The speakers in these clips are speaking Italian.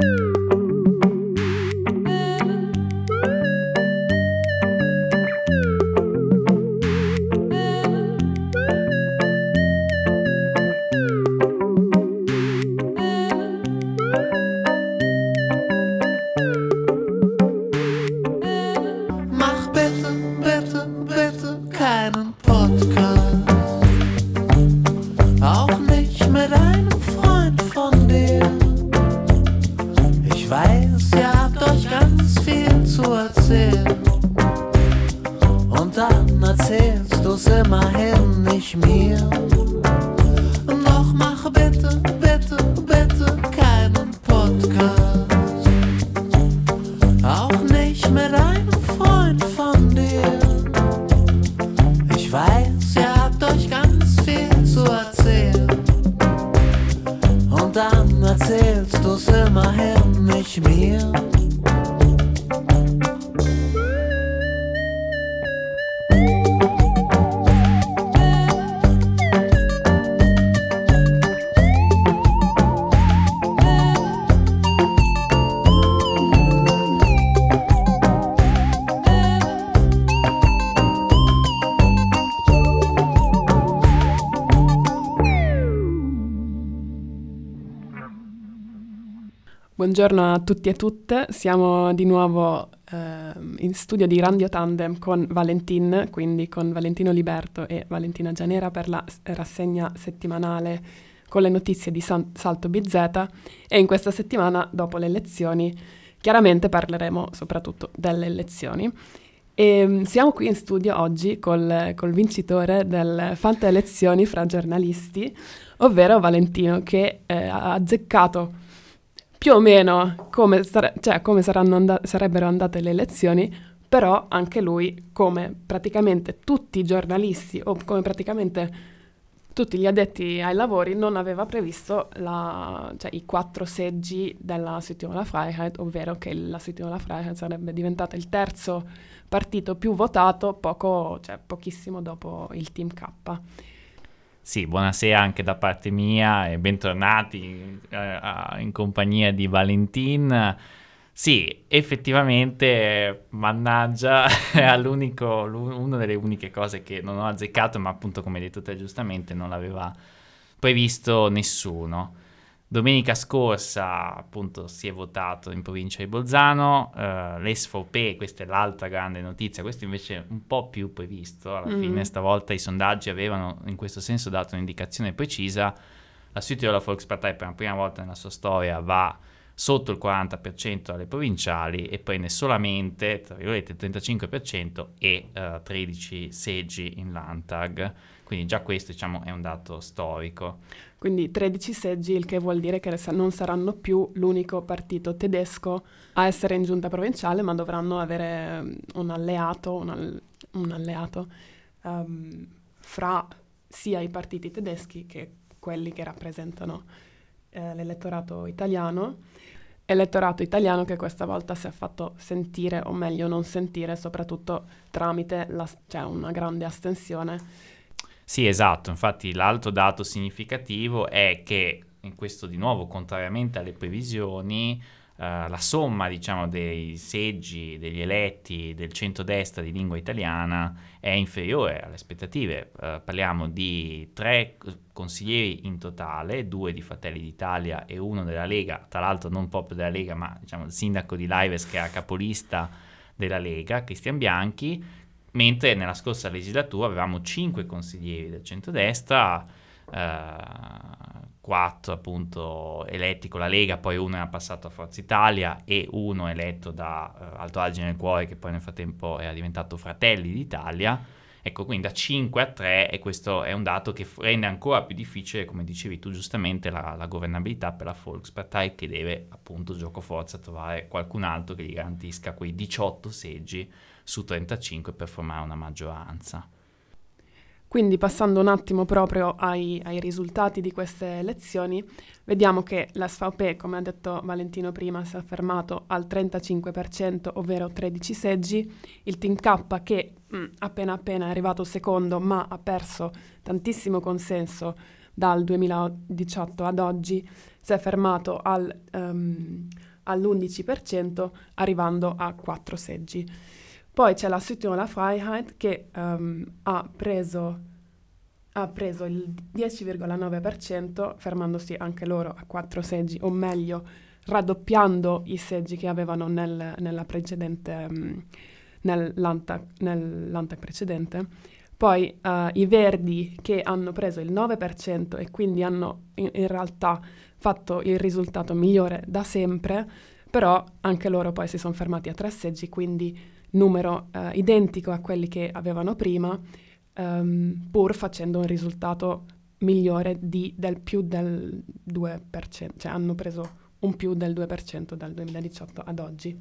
Woo! Buongiorno a tutti e tutte, siamo di nuovo ehm, in studio di Radio Tandem con Valentin, quindi con Valentino Liberto e Valentina Gianera per la rassegna settimanale con le notizie di San- Salto BZ e in questa settimana, dopo le elezioni, chiaramente parleremo soprattutto delle elezioni. E mm, siamo qui in studio oggi col, col vincitore del Fante Elezioni fra giornalisti, ovvero Valentino, che eh, ha azzeccato più o meno come, sare- cioè, come and- sarebbero andate le elezioni, però anche lui, come praticamente tutti i giornalisti o come praticamente tutti gli addetti ai lavori, non aveva previsto la- cioè, i quattro seggi della Südtiroler Freiheit, ovvero che la Südtiroler Freiheit sarebbe diventata il terzo partito più votato poco, cioè, pochissimo dopo il Team K. Sì, buonasera anche da parte mia e bentornati eh, in compagnia di Valentin. Sì, effettivamente, mannaggia, è una delle uniche cose che non ho azzeccato, ma appunto come hai detto te giustamente non l'aveva previsto nessuno. Domenica scorsa appunto si è votato in provincia di Bolzano, eh, l'SVP, questa è l'altra grande notizia, questo invece è un po' più previsto, alla Mm. fine stavolta i sondaggi avevano in questo senso dato un'indicazione precisa, la Südtiroler Volkspartei per la prima volta nella sua storia va sotto il 40% alle provinciali e prende solamente, tra virgolette, il 35% e eh, 13 seggi in Landtag, quindi già questo diciamo è un dato storico. Quindi 13 seggi, il che vuol dire che non saranno più l'unico partito tedesco a essere in giunta provinciale, ma dovranno avere mm, un alleato, un, al- un alleato ehm, fra sia i partiti tedeschi che quelli che rappresentano eh, l'elettorato italiano. Elettorato italiano che questa volta si è fatto sentire, o meglio non sentire, soprattutto tramite la- cioè una grande astensione Sì, esatto, infatti l'altro dato significativo è che in questo di nuovo, contrariamente alle previsioni, eh, la somma diciamo dei seggi degli eletti del centrodestra di lingua italiana è inferiore alle aspettative. Eh, parliamo di tre consiglieri in totale, due di Fratelli d'Italia e uno della Lega, tra l'altro non proprio della Lega, ma diciamo il sindaco di Laives che era capolista della Lega, Cristian Bianchi, mentre nella scorsa legislatura avevamo 5 consiglieri del centrodestra, 4 appunto eletti con la Lega, poi uno era passato a Forza Italia e uno eletto da eh, Alto Adige nel Cuore che poi nel frattempo era diventato Fratelli d'Italia. Ecco, quindi da 5 a 3 e questo è un dato che rende ancora più difficile, come dicevi tu giustamente, la, la governabilità per la Volkspartei che deve appunto gioco forza trovare qualcun altro che gli garantisca quei 18 seggi su 35 per formare una maggioranza. Quindi passando un attimo proprio ai, ai risultati di queste elezioni, vediamo che la SVP, come ha detto Valentino prima, si è fermato al 35%, ovvero 13 seggi, il Team K che mh, appena appena è arrivato secondo ma ha perso tantissimo consenso dal 2018 ad oggi, si è fermato al ehm, all'11%, arrivando a 4 seggi. Poi c'è la la Freiheit che um, ha, preso, ha preso il 10,9%, fermandosi anche loro a 4 seggi, o meglio, raddoppiando i seggi che avevano nel, nella precedente, um, nell'Antag, nell'Antag precedente. Poi uh, i Verdi che hanno preso il 9% e quindi hanno in, in realtà fatto il risultato migliore da sempre, però anche loro poi si sono fermati a tre seggi, quindi numero uh, identico a quelli che avevano prima, um, pur facendo un risultato migliore di, del più del 2%, cioè hanno preso un più del 2% dal 2018 ad oggi.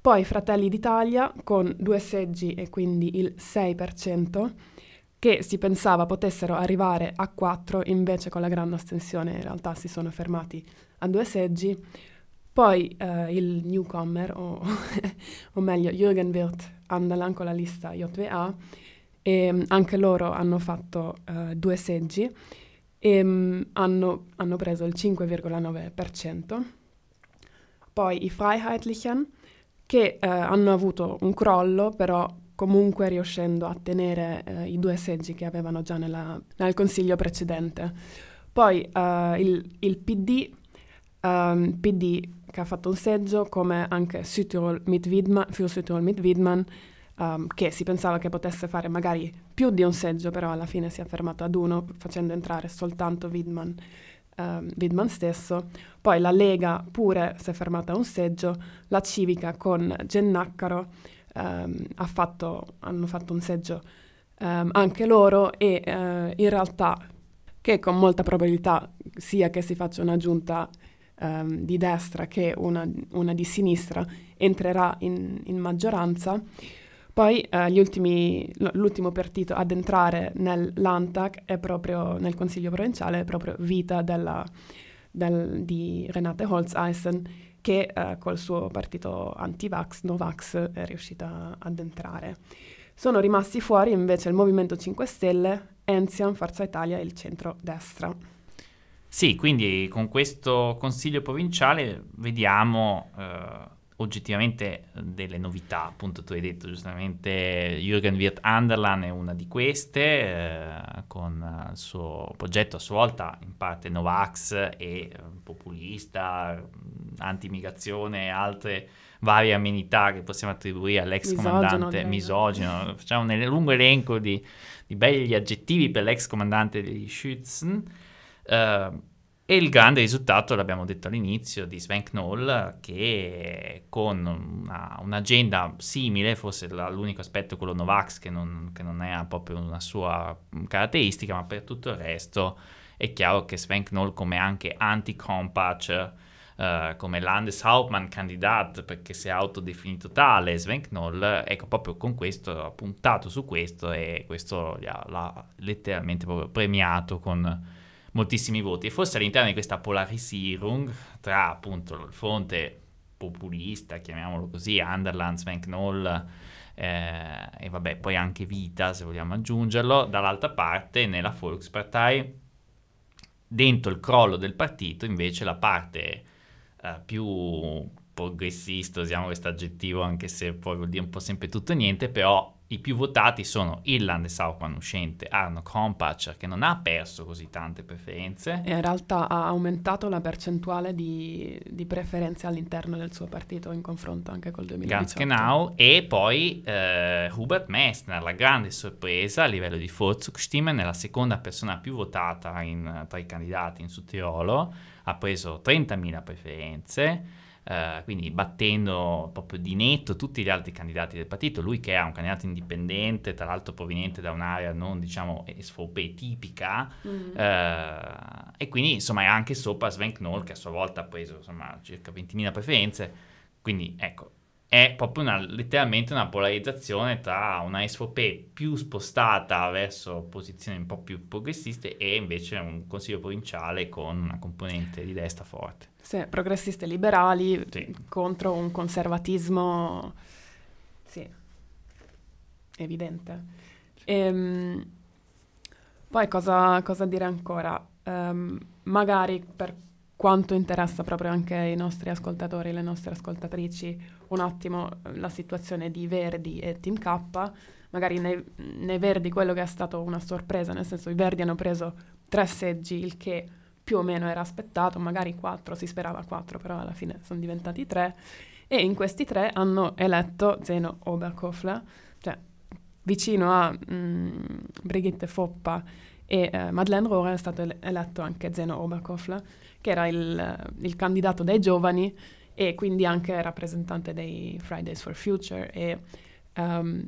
Poi Fratelli d'Italia con due seggi e quindi il 6%, che si pensava potessero arrivare a 4, invece con la grande astensione in realtà si sono fermati a due seggi. Poi eh, il newcomer, o, o meglio Jürgen Wirth, Andalan con la lista JVA, e mm, anche loro hanno fatto eh, due seggi e um, hanno, hanno, preso il 5,9%. Poi i Freiheitlichen, che eh, hanno avuto un crollo, però comunque riuscendo a tenere eh, i due seggi che avevano già nella, nel consiglio precedente. Poi eh, il, il PD, um, ehm, PD, che ha fatto un seggio, come anche Südtirol mit Widman, Südtirol mit Widman, um, che si pensava che potesse fare magari più di un seggio, però alla fine si è fermato ad uno, facendo entrare soltanto Widman, um, Widman stesso. Poi la Lega pure si è fermata a un seggio, la Civica con Gennaccaro um, ha fatto, hanno fatto un seggio anche loro e uh, in realtà che con molta probabilità sia che si faccia una giunta um, di destra che una, una, di sinistra entrerà in, in maggioranza. Poi eh, ultimi, l'ultimo partito ad entrare nell'ANTAC è proprio nel Consiglio provinciale, è proprio Vita della, del, di Renate Holzeisen, che eh, col suo partito anti-vax, Novax, è riuscita ad entrare. Sono rimasti fuori invece il Movimento 5 Stelle, Enzian, Forza Italia e il centro-destra. Sì, quindi con questo Consiglio provinciale vediamo... Eh oggettivamente delle novità, appunto tu hai detto giustamente Jürgen Wirth Anderlan è una di queste, eh, con il suo progetto a sua volta in parte Novax e eh, populista, anti-immigrazione e altre varie amenità che possiamo attribuire all'ex misogino, comandante. misogino, facciamo un lungo elenco di, di belli aggettivi per l'ex comandante degli Schützen. Uh, e il grande risultato, l'abbiamo detto all'inizio, di Sven Knoll, che con una, un'agenda simile, forse la, l'unico aspetto è quello Novax, che non, che non è proprio una sua caratteristica, ma per tutto il resto è chiaro che Sven Knoll, come anche anti-Compatch, Uh, come Landeshauptmann-Kandidat perché si è autodefinito tale, Sven Knoll, ecco proprio con questo ha puntato su questo e questo l'ha, l'ha letteralmente premiato con moltissimi voti. E forse all'interno di questa polarisierung tra appunto il fronte populista, chiamiamolo così, Underland, Sven Knoll eh, e vabbè poi anche Vita se vogliamo aggiungerlo, dall'altra parte nella Volkspartei dentro il crollo del partito invece la parte eh, più progressista, usiamo questo aggettivo anche se poi vuol dire un po' sempre tutto e niente, però i più votati sono il Landeshauptmann uscente Arno Krompatcher che non ha perso così tante preferenze. E in realtà ha aumentato la percentuale di, di preferenze all'interno del suo partito in confronto anche col 2018. Ganz genau. E poi eh, Hubert Messner, la grande sorpresa a livello di Vorzugstimme, nella seconda persona più votata in, tra i candidati in Sudtirolo, ha preso 30.000 preferenze Uh, quindi battendo proprio di netto tutti gli altri candidati del partito, lui che è un candidato indipendente, tra l'altro proveniente da un'area non diciamo SVP tipica, mm. uh, e quindi insomma è anche sopra Sven Knoll che a sua volta ha preso insomma circa 20.000 preferenze, quindi ecco, è proprio una, letteralmente una polarizzazione tra una SVP più spostata verso posizioni un po' più progressiste e invece un consiglio provinciale con una componente di destra forte. Sì, progressiste liberali sì. contro un conservatismo, sì, evidente. Ehm, poi cosa, cosa, dire ancora? Um, magari per quanto interessa proprio anche ai nostri ascoltatori e le nostre ascoltatrici un attimo eh, la situazione di Verdi e Team K. Magari nei, nei Verdi quello che è stato una sorpresa, nel senso i Verdi hanno preso tre seggi, il che più o meno era aspettato, magari quattro, si sperava quattro, però alla fine sono diventati tre. E in questi tre hanno eletto Zeno Oberkofler, cioè vicino a mh, mm, Brigitte Foppa e eh, Madeleine Rohrer è stato eletto anche Zeno Oberkofler che era il, il candidato dei giovani e quindi anche rappresentante dei Fridays for Future e um,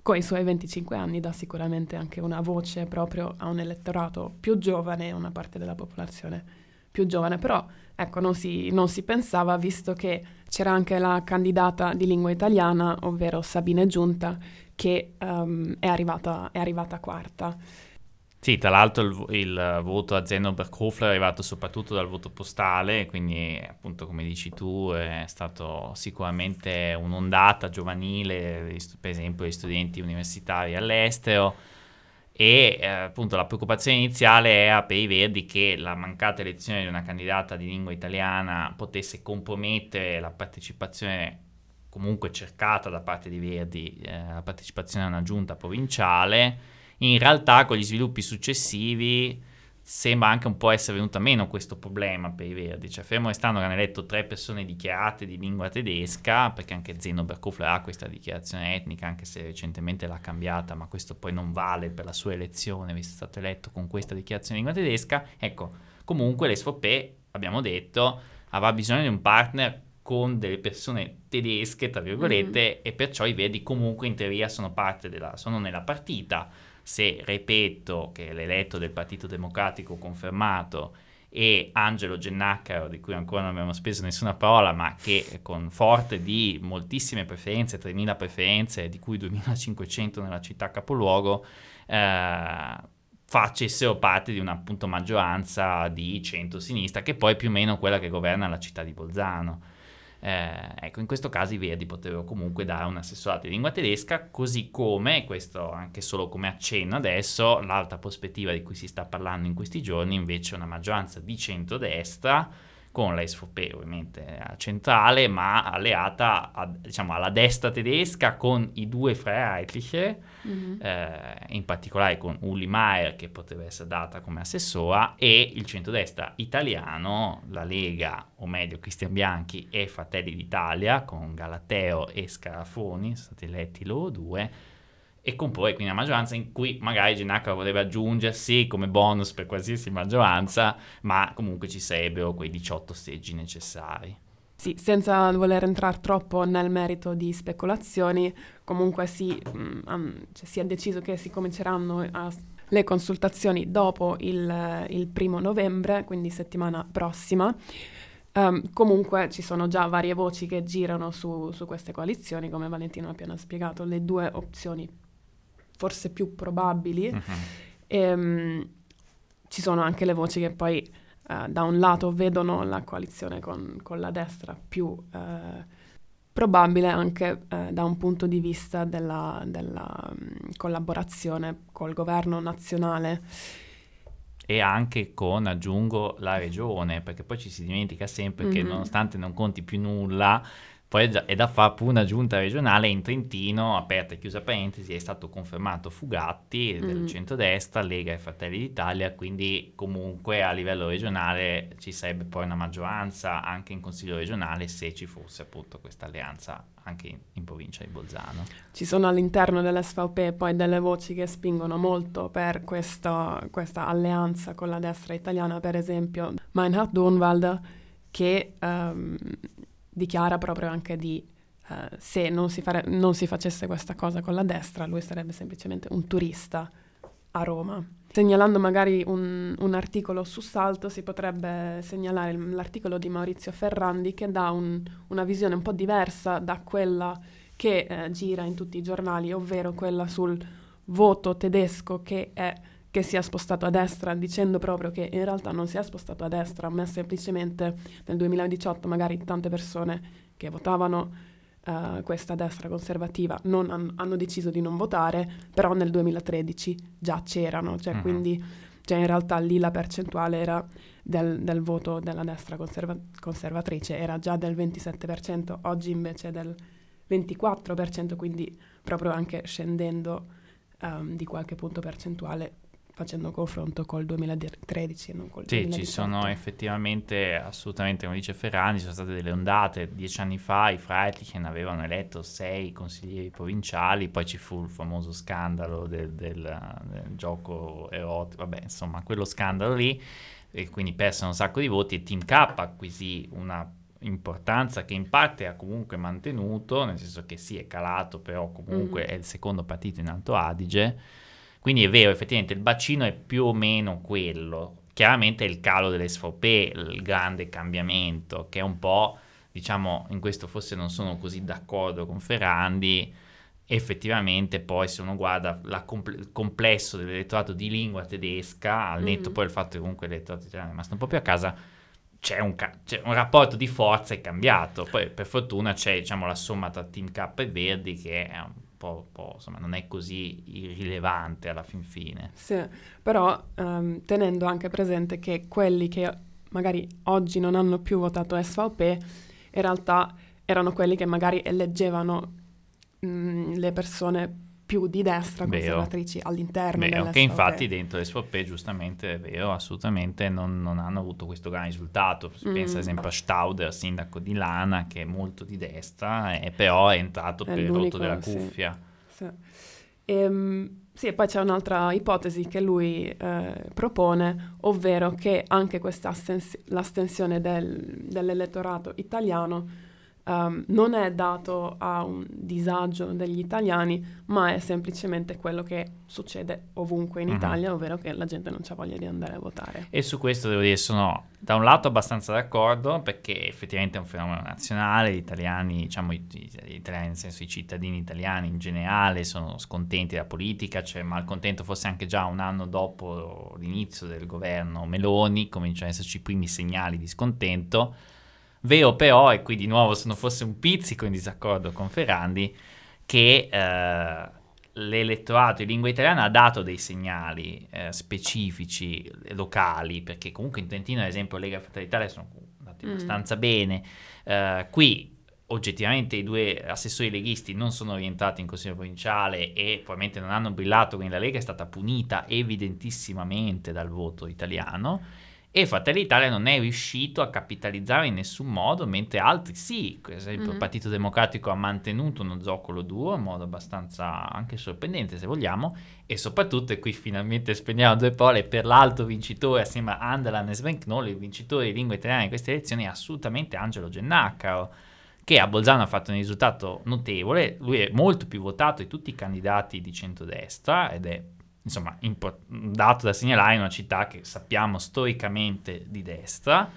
con i suoi 25 anni dà sicuramente anche una voce proprio a un elettorato più giovane, una parte della popolazione più giovane, però ecco non si, non si pensava visto che c'era anche la candidata di lingua italiana, ovvero Sabine Giunta, che um, è, arrivata, è arrivata quarta. Sì, tra l'altro il, il voto a Zeno Berghofler è arrivato soprattutto dal voto postale, quindi appunto come dici tu è stato sicuramente un'ondata giovanile, per esempio gli studenti universitari all'estero e eh, appunto la preoccupazione iniziale era per i Verdi che la mancata elezione di una candidata di lingua italiana potesse compromettere la partecipazione comunque cercata da parte di Verdi, eh, la partecipazione a una giunta provinciale in realtà con gli sviluppi successivi sembra anche un po' essere venuto a meno questo problema per i Verdi, cioè fermo restando che hanno eletto tre persone dichiarate di lingua tedesca, perché anche Zeno Berkofler ha questa dichiarazione etnica, anche se recentemente l'ha cambiata, ma questo poi non vale per la sua elezione, visto è stato eletto con questa dichiarazione di lingua tedesca, ecco, comunque l'SVP, abbiamo detto, avrà bisogno di un partner con delle persone tedesche, tra virgolette, mm. e perciò i Verdi comunque in teoria sono parte della, sono nella partita, se Repetto, che è l'eletto del Partito Democratico confermato, e Angelo Gennaccaro, di cui ancora non abbiamo speso nessuna parola, ma che con forte di moltissime preferenze, 3.000 preferenze, di cui 2.500 nella città capoluogo, eh, facessero parte di una appunto, maggioranza di centro-sinistra, che poi è più o meno quella che governa la città di Bolzano. Eh, ecco, in questo caso i Verdi potrebbero comunque dare un assessorato di lingua tedesca, così come, questo anche solo come accenno adesso, l'altra prospettiva di cui si sta parlando in questi giorni invece è una maggioranza di centrodestra con la SVP ovviamente centrale, ma alleata a, diciamo, alla destra tedesca con i due Freiheitliche, mm-hmm. eh, in particolare con Uli Maier che potrebbe essere data come assessora e il centrodestra italiano, la Lega, o meglio Cristian Bianchi e Fratelli d'Italia con Galateo e Scarafoni, sono stati eletti loro due, e comporre quindi una maggioranza in cui magari Genacca vorrebbe aggiungersi come bonus per qualsiasi maggioranza, ma comunque ci sarebbero quei 18 seggi necessari. Sì, senza voler entrare troppo nel merito di speculazioni, comunque si, mh, mm, cioè si è deciso che si cominceranno a, le consultazioni dopo il, il, primo novembre, quindi settimana prossima. Um, comunque ci sono già varie voci che girano su, su queste coalizioni, come Valentino ha appena spiegato, le due opzioni forse più probabili. Uh-huh. E, um, ci sono anche le voci che poi uh, da un lato vedono la coalizione con, con la destra più uh, probabile anche uh, da un punto di vista della, della um, collaborazione col governo nazionale. E anche con, aggiungo, la regione, perché poi ci si dimentica sempre mm-hmm. che nonostante non conti più nulla, poi è da pure una giunta regionale in Trentino, aperta e chiusa parentesi, è stato confermato Fugatti del mm. centrodestra, Lega e Fratelli d'Italia, quindi comunque a livello regionale ci sarebbe poi una maggioranza anche in Consiglio regionale se ci fosse appunto questa alleanza anche in, in provincia di Bolzano. Ci sono all'interno dell'SVP poi delle voci che spingono molto per questa, questa alleanza con la destra italiana, per esempio Meinhard Dornwalder che... Um, dichiara proprio anche di uh, se non si, fare, non si facesse questa cosa con la destra, lui sarebbe semplicemente un turista a Roma. Segnalando magari un, un, articolo su Salto si potrebbe segnalare l'articolo di Maurizio Ferrandi che dà un, una visione un po' diversa da quella che eh, gira in tutti i giornali, ovvero quella sul voto tedesco che, è, che si è spostato a destra, dicendo proprio che in realtà non si è spostato a destra, ma semplicemente nel 2018 magari tante persone che votavano uh, questa destra conservativa han, hanno deciso di non votare, però nel 2013 già c'erano, cioè uh-huh. quindi cioè in realtà lì la percentuale era del, del voto della destra conserva- conservatrice, era già del 27%, oggi invece del 24%, quindi proprio anche scendendo um, di qualche punto percentuale facendo confronto col 2013 e non col sì, 2018. ci sono effettivamente, assolutamente, come dice Ferrani, ci sono state delle ondate. Dieci anni fa i Freilichen avevano eletto sei consiglieri provinciali, poi ci fu il famoso scandalo del, del, del gioco erotico, vabbè, insomma, quello scandalo lì, e quindi persero un sacco di voti e Team K acquisì una importanza che in parte ha comunque mantenuto, nel senso che sì, è calato, però comunque mm-hmm. è il secondo partito in Alto Adige quindi è vero, effettivamente il bacino è più o meno quello. Chiaramente è il calo delle SVP, il grande cambiamento, che è un po', diciamo, in questo forse non sono così d'accordo con Ferrandi, effettivamente poi se uno guarda compl- il complesso dell'elettorato di lingua tedesca, al netto mm-hmm. poi il fatto che comunque l'elettorato italiano è rimasto un po' più a casa, c'è un, ca- c'è un, rapporto di forza è cambiato. Poi per fortuna c'è diciamo, la somma tra Team K e Verdi che è un po', po', insomma, non è così irrilevante alla fin fine. Sì, però um, tenendo anche presente che quelli che magari oggi non hanno più votato SVP, in realtà erano quelli che magari eleggevano mh, le persone più di destra, conservatrici all'interno vero, che infatti dentro le SVP giustamente è vero, assolutamente non, non hanno avuto questo gran risultato. Si mm. pensa ad esempio a Stauder, sindaco di Lana, che è molto di destra, e però è entrato è per il rotto della cuffia. Sì, sì. Ehm, sì, e poi c'è un'altra ipotesi che lui eh, propone, ovvero che anche questa astens- l'astensione del, dell'elettorato italiano um, non è dato a un disagio degli italiani, ma è semplicemente quello che succede ovunque in mm-hmm. Italia, ovvero che la gente non ha voglia di andare a votare. E su questo devo dire sono da un lato abbastanza d'accordo perché effettivamente è un fenomeno nazionale, gli italiani, diciamo gli italiani nel senso i cittadini italiani in generale sono scontenti della politica, c'è malcontento forse anche già un anno dopo l'inizio del governo Meloni, cominciano ad esserci i primi segnali di scontento Vero però, e qui di nuovo sono forse un pizzico in disaccordo con Ferrandi, che eh, l'elettorato in lingua italiana ha dato dei segnali eh, specifici, locali, perché comunque in Trentino ad esempio Lega e Fratelli d'Italia sono andati mm. abbastanza bene. Eh, qui oggettivamente i due assessori leghisti non sono orientati in consiglio provinciale e probabilmente non hanno brillato, quindi la Lega è stata punita evidentissimamente dal voto italiano e Fratelli d'Italia non è riuscito a capitalizzare in nessun modo, mentre altri sì, per esempio mm-hmm. il Partito Democratico ha mantenuto uno zoccolo duro in modo abbastanza anche sorprendente se vogliamo, e soprattutto, e qui finalmente spegniamo due parole, per l'alto vincitore assieme a Andalan e Sven Knoll, il vincitore di lingua italiana in queste elezioni è assolutamente Angelo Gennacaro, che a Bolzano ha fatto un risultato notevole, lui è molto più votato di tutti i candidati di centrodestra ed è insomma, impo- dato da segnalare in una città che sappiamo storicamente di destra.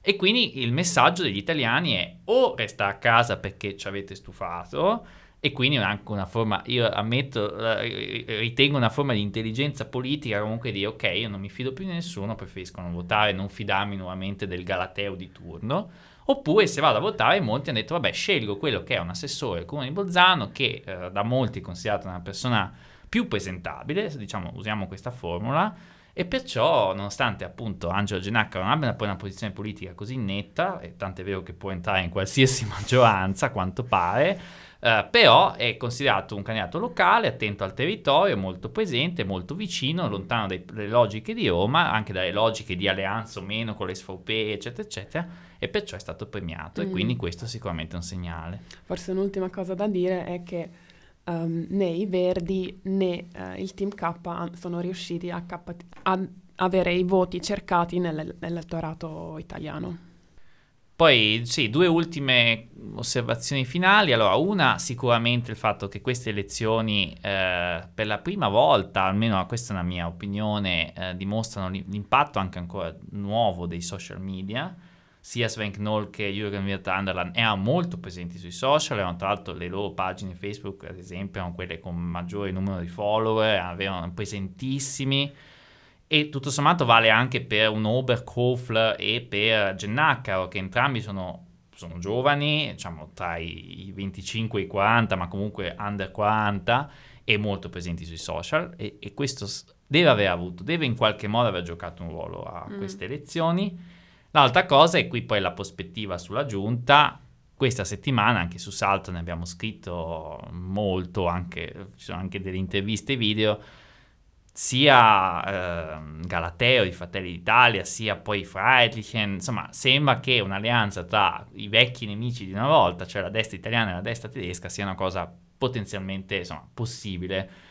E quindi il messaggio degli italiani è o resta a casa perché ci avete stufato, e quindi è anche una forma, io ammetto, ritengo una forma di intelligenza politica comunque di ok, io non mi fido più di nessuno, preferisco non votare, non fidarmi nuovamente del Galateo di turno. Oppure se vado a votare, molti hanno detto vabbè, scelgo quello che è un assessore del comune di Bolzano, che eh, da molti è considerato una persona più presentabile, diciamo usiamo questa formula, e perciò nonostante appunto Angelo Genacca non abbia poi una posizione politica così netta, e tant'è vero che può entrare in qualsiasi maggioranza a quanto pare, eh, però è considerato un candidato locale, attento al territorio, molto presente, molto vicino, lontano dai, dalle logiche di Roma, anche dalle logiche di alleanza o meno con le SVP, eccetera, eccetera, e perciò è stato premiato mm. e quindi questo è sicuramente un segnale. Forse un'ultima cosa da dire è che um, né i Verdi né uh, il Team K sono riusciti a, K- a avere i voti cercati nell'elettorato italiano. Poi sì, due ultime osservazioni finali. Allora, una sicuramente il fatto che queste elezioni eh, per la prima volta, almeno questa è una mia opinione, eh, dimostrano l'impatto anche ancora nuovo dei social media sia Sven Knoll che Jürgen Wirth erano molto presenti sui social, erano tra l'altro le loro pagine Facebook, ad esempio, erano quelle con maggiore numero di follower, erano presentissimi e tutto sommato vale anche per un Oberkofler e per Gennacaro, che entrambi sono, sono giovani, diciamo tra i 25 e i 40, ma comunque under 40 e molto presenti sui social e, e questo deve aver avuto, deve in qualche modo aver giocato un ruolo a mm. queste elezioni. L'altra cosa è qui poi la prospettiva sulla giunta. Questa settimana anche su Salto ne abbiamo scritto molto, anche, ci sono anche delle interviste video, sia eh, Galateo di Fratelli d'Italia, sia poi Freidlichen, insomma sembra che un'alleanza tra i vecchi nemici di una volta, cioè la destra italiana e la destra tedesca, sia una cosa potenzialmente insomma, possibile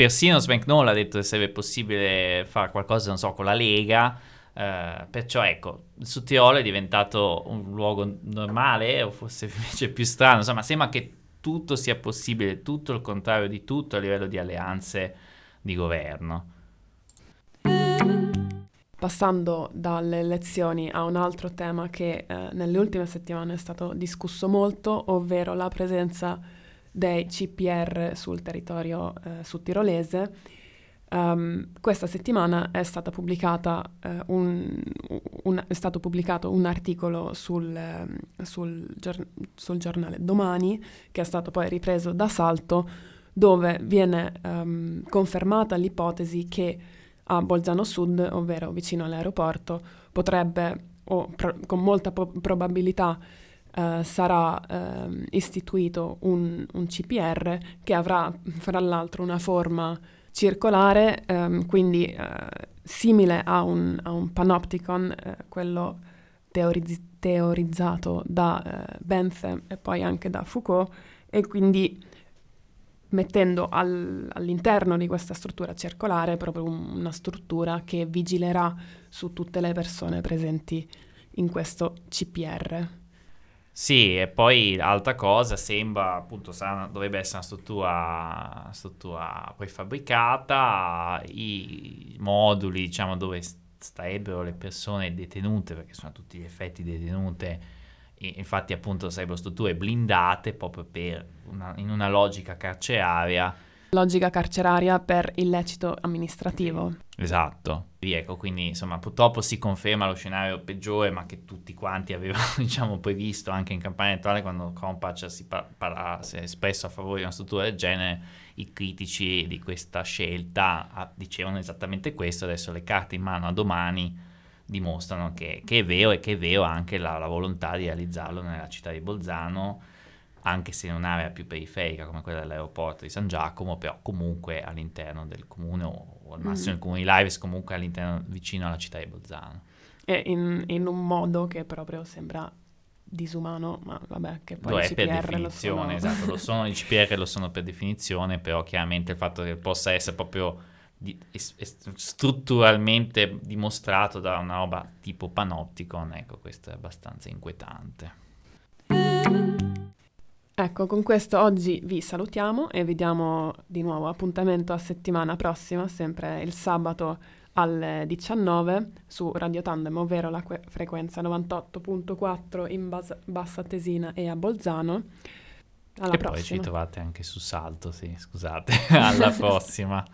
persino Sven Knoll ha detto che sarebbe possibile fare qualcosa, non so, con la Lega. Uh, perciò ecco, Sud Tirolo è diventato un luogo normale o forse invece più strano, insomma sembra che tutto sia possibile, tutto il contrario di tutto a livello di alleanze di governo. Passando dalle elezioni a un altro tema che eh, nelle ultime settimane è stato discusso molto, ovvero la presenza dei CPR sul territorio eh, sudtirolese. Um, questa settimana è, pubblicata, uh, un, un, è stato pubblicato un articolo sul, uh, sul, gior- sul, giornale Domani, che è stato poi ripreso da Salto, dove viene um, confermata l'ipotesi che a Bolzano Sud, ovvero vicino all'aeroporto, potrebbe, o pro- con molta po- probabilità, Uh, sarà uh, istituito un, un, CPR che avrà fra l'altro una forma circolare, um, quindi uh, simile a un, a un panopticon, quello teoriz- teorizzato da Bentham e poi anche da Foucault, e quindi mettendo al, all'interno di questa struttura circolare proprio un, una struttura che vigilerà su tutte le persone presenti in questo CPR. Sì, e poi altra cosa, sembra appunto sarà, dovrebbe essere una struttura, struttura prefabbricata, i moduli diciamo dove starebbero le persone detenute, perché sono a tutti gli effetti detenute, infatti appunto sarebbero strutture blindate proprio per una, in una logica carceraria logica carceraria per illecito amministrativo. Esatto. Ecco, quindi insomma purtroppo si conferma lo scenario peggiore, ma che tutti quanti avevano diciamo previsto anche in campagna elettorale quando Compaccia si, par- si, è espresso a favore di una struttura del genere, i critici di questa scelta ah, dicevano esattamente questo, adesso le carte in mano a domani dimostrano che, che è vero e che è vero anche la, la volontà di realizzarlo nella città di Bolzano anche se in un'area più periferica come quella dell'aeroporto di San Giacomo, però comunque all'interno del comune o, al massimo mm. del comune di Lives, comunque all'interno vicino alla città di Bolzano. E in, in un modo che proprio sembra disumano, ma vabbè, che poi lo CPR per definizione, lo sono. esatto, lo sono i CPR, lo sono per definizione, però chiaramente il fatto che possa essere proprio di, es, es, strutturalmente dimostrato da una roba tipo panopticon, ecco, questo è abbastanza inquietante. Ecco, con questo oggi vi salutiamo e vi diamo di nuovo appuntamento a settimana prossima, sempre il sabato alle 19 su Radio Tandem, ovvero la que- frequenza 98.4 in Bas- Bassa Tesina e a Bolzano. Alla e prossima. poi ci trovate anche su Salto, sì, scusate. Alla prossima.